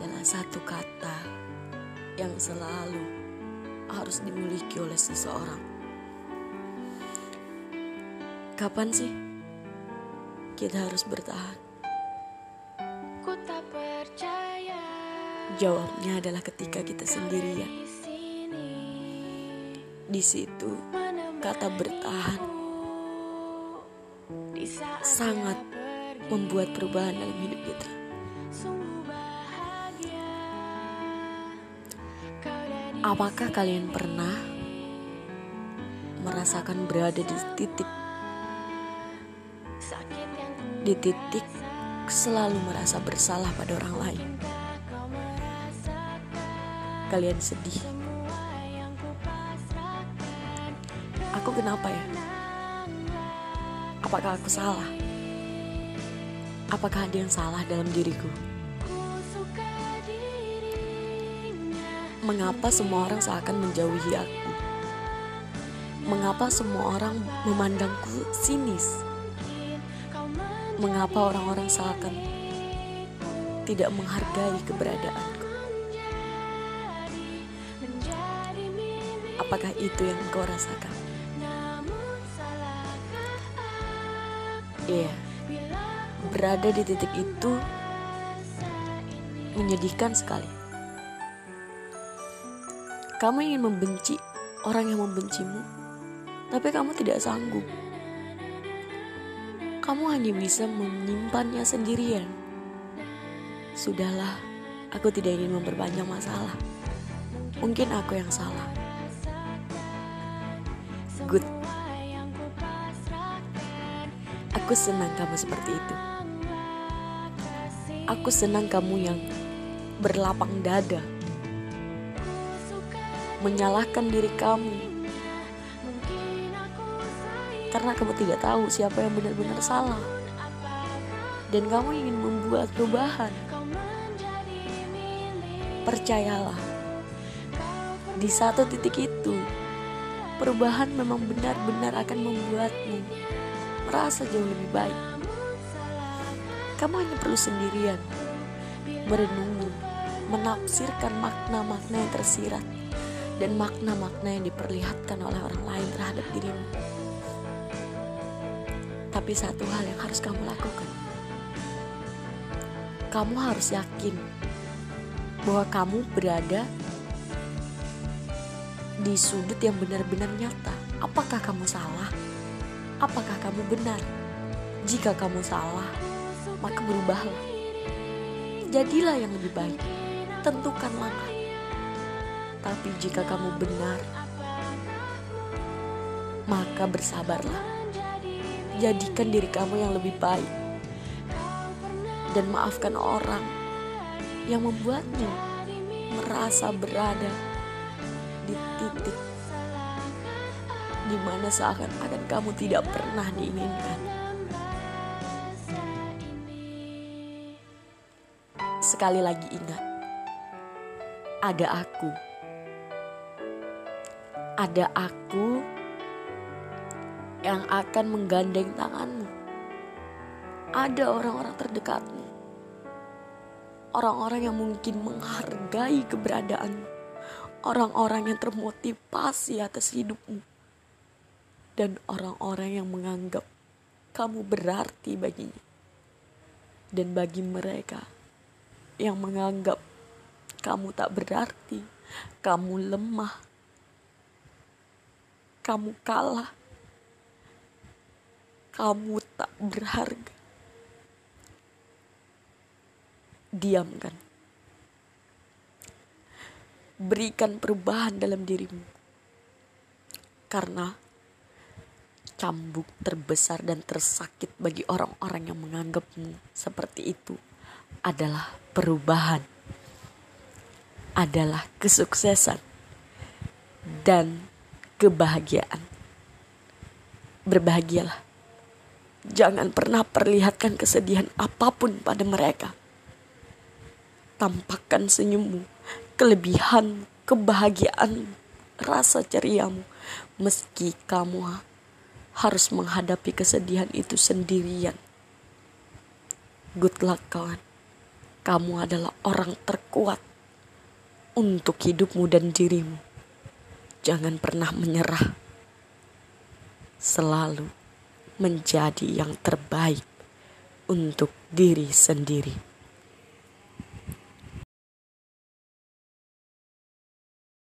adalah satu kata yang selalu harus dimiliki oleh seseorang. Kapan sih kita harus bertahan? Ku tak percaya Jawabnya adalah ketika kita sendirian. di situ kata bertahan sangat membuat perubahan dalam hidup kita. Apakah kalian pernah merasakan berada di titik di titik selalu merasa bersalah pada orang lain? Kalian sedih. Aku kenapa ya? Apakah aku salah? Apakah ada yang salah dalam diriku? Mengapa semua orang seakan menjauhi aku? Mengapa semua orang memandangku sinis? Mengapa orang-orang seakan tidak menghargai keberadaanku? Apakah itu yang kau rasakan? Iya, berada di titik itu menyedihkan sekali. Kamu ingin membenci orang yang membencimu, tapi kamu tidak sanggup. Kamu hanya bisa menyimpannya sendirian. Sudahlah, aku tidak ingin memperpanjang masalah. Mungkin aku yang salah. Good. Aku senang kamu seperti itu. Aku senang kamu yang berlapang dada, menyalahkan diri kamu karena kamu tidak tahu siapa yang benar-benar salah. Dan kamu ingin membuat perubahan. Percayalah, di satu titik itu, perubahan memang benar-benar akan membuatmu merasa jauh lebih baik. Kamu hanya perlu sendirian, merenungi, menafsirkan makna-makna yang tersirat dan makna-makna yang diperlihatkan oleh orang lain terhadap dirimu. Tapi satu hal yang harus kamu lakukan. Kamu harus yakin bahwa kamu berada di sudut yang benar-benar nyata. Apakah kamu salah? Apakah kamu benar? Jika kamu salah, maka berubahlah. Jadilah yang lebih baik. Tentukan langkah. Tapi jika kamu benar, maka bersabarlah. Jadikan diri kamu yang lebih baik. Dan maafkan orang yang membuatmu merasa berada di titik di mana seakan-akan kamu tidak pernah diinginkan. Sekali lagi ingat, ada aku. Ada aku yang akan menggandeng tanganmu. Ada orang-orang terdekatmu. Orang-orang yang mungkin menghargai keberadaanmu. Orang-orang yang termotivasi atas hidupmu. Dan orang-orang yang menganggap kamu berarti baginya. Dan bagi mereka yang menganggap kamu tak berarti, kamu lemah, kamu kalah, kamu tak berharga. Diamkan. Berikan perubahan dalam dirimu. Karena cambuk terbesar dan tersakit bagi orang-orang yang menganggapmu seperti itu adalah perubahan, adalah kesuksesan, dan kebahagiaan. Berbahagialah. Jangan pernah perlihatkan kesedihan apa pun pada mereka. Tampakkan senyummu, kelebihan, kebahagiaan, rasa ceriamu, meski kamu harus menghadapi kesedihan itu sendirian. Good luck kawan. kamu adalah orang terkuat untuk hidupmu dan dirimu. Jangan pernah menyerah. Selalu menjadi yang terbaik untuk diri sendiri.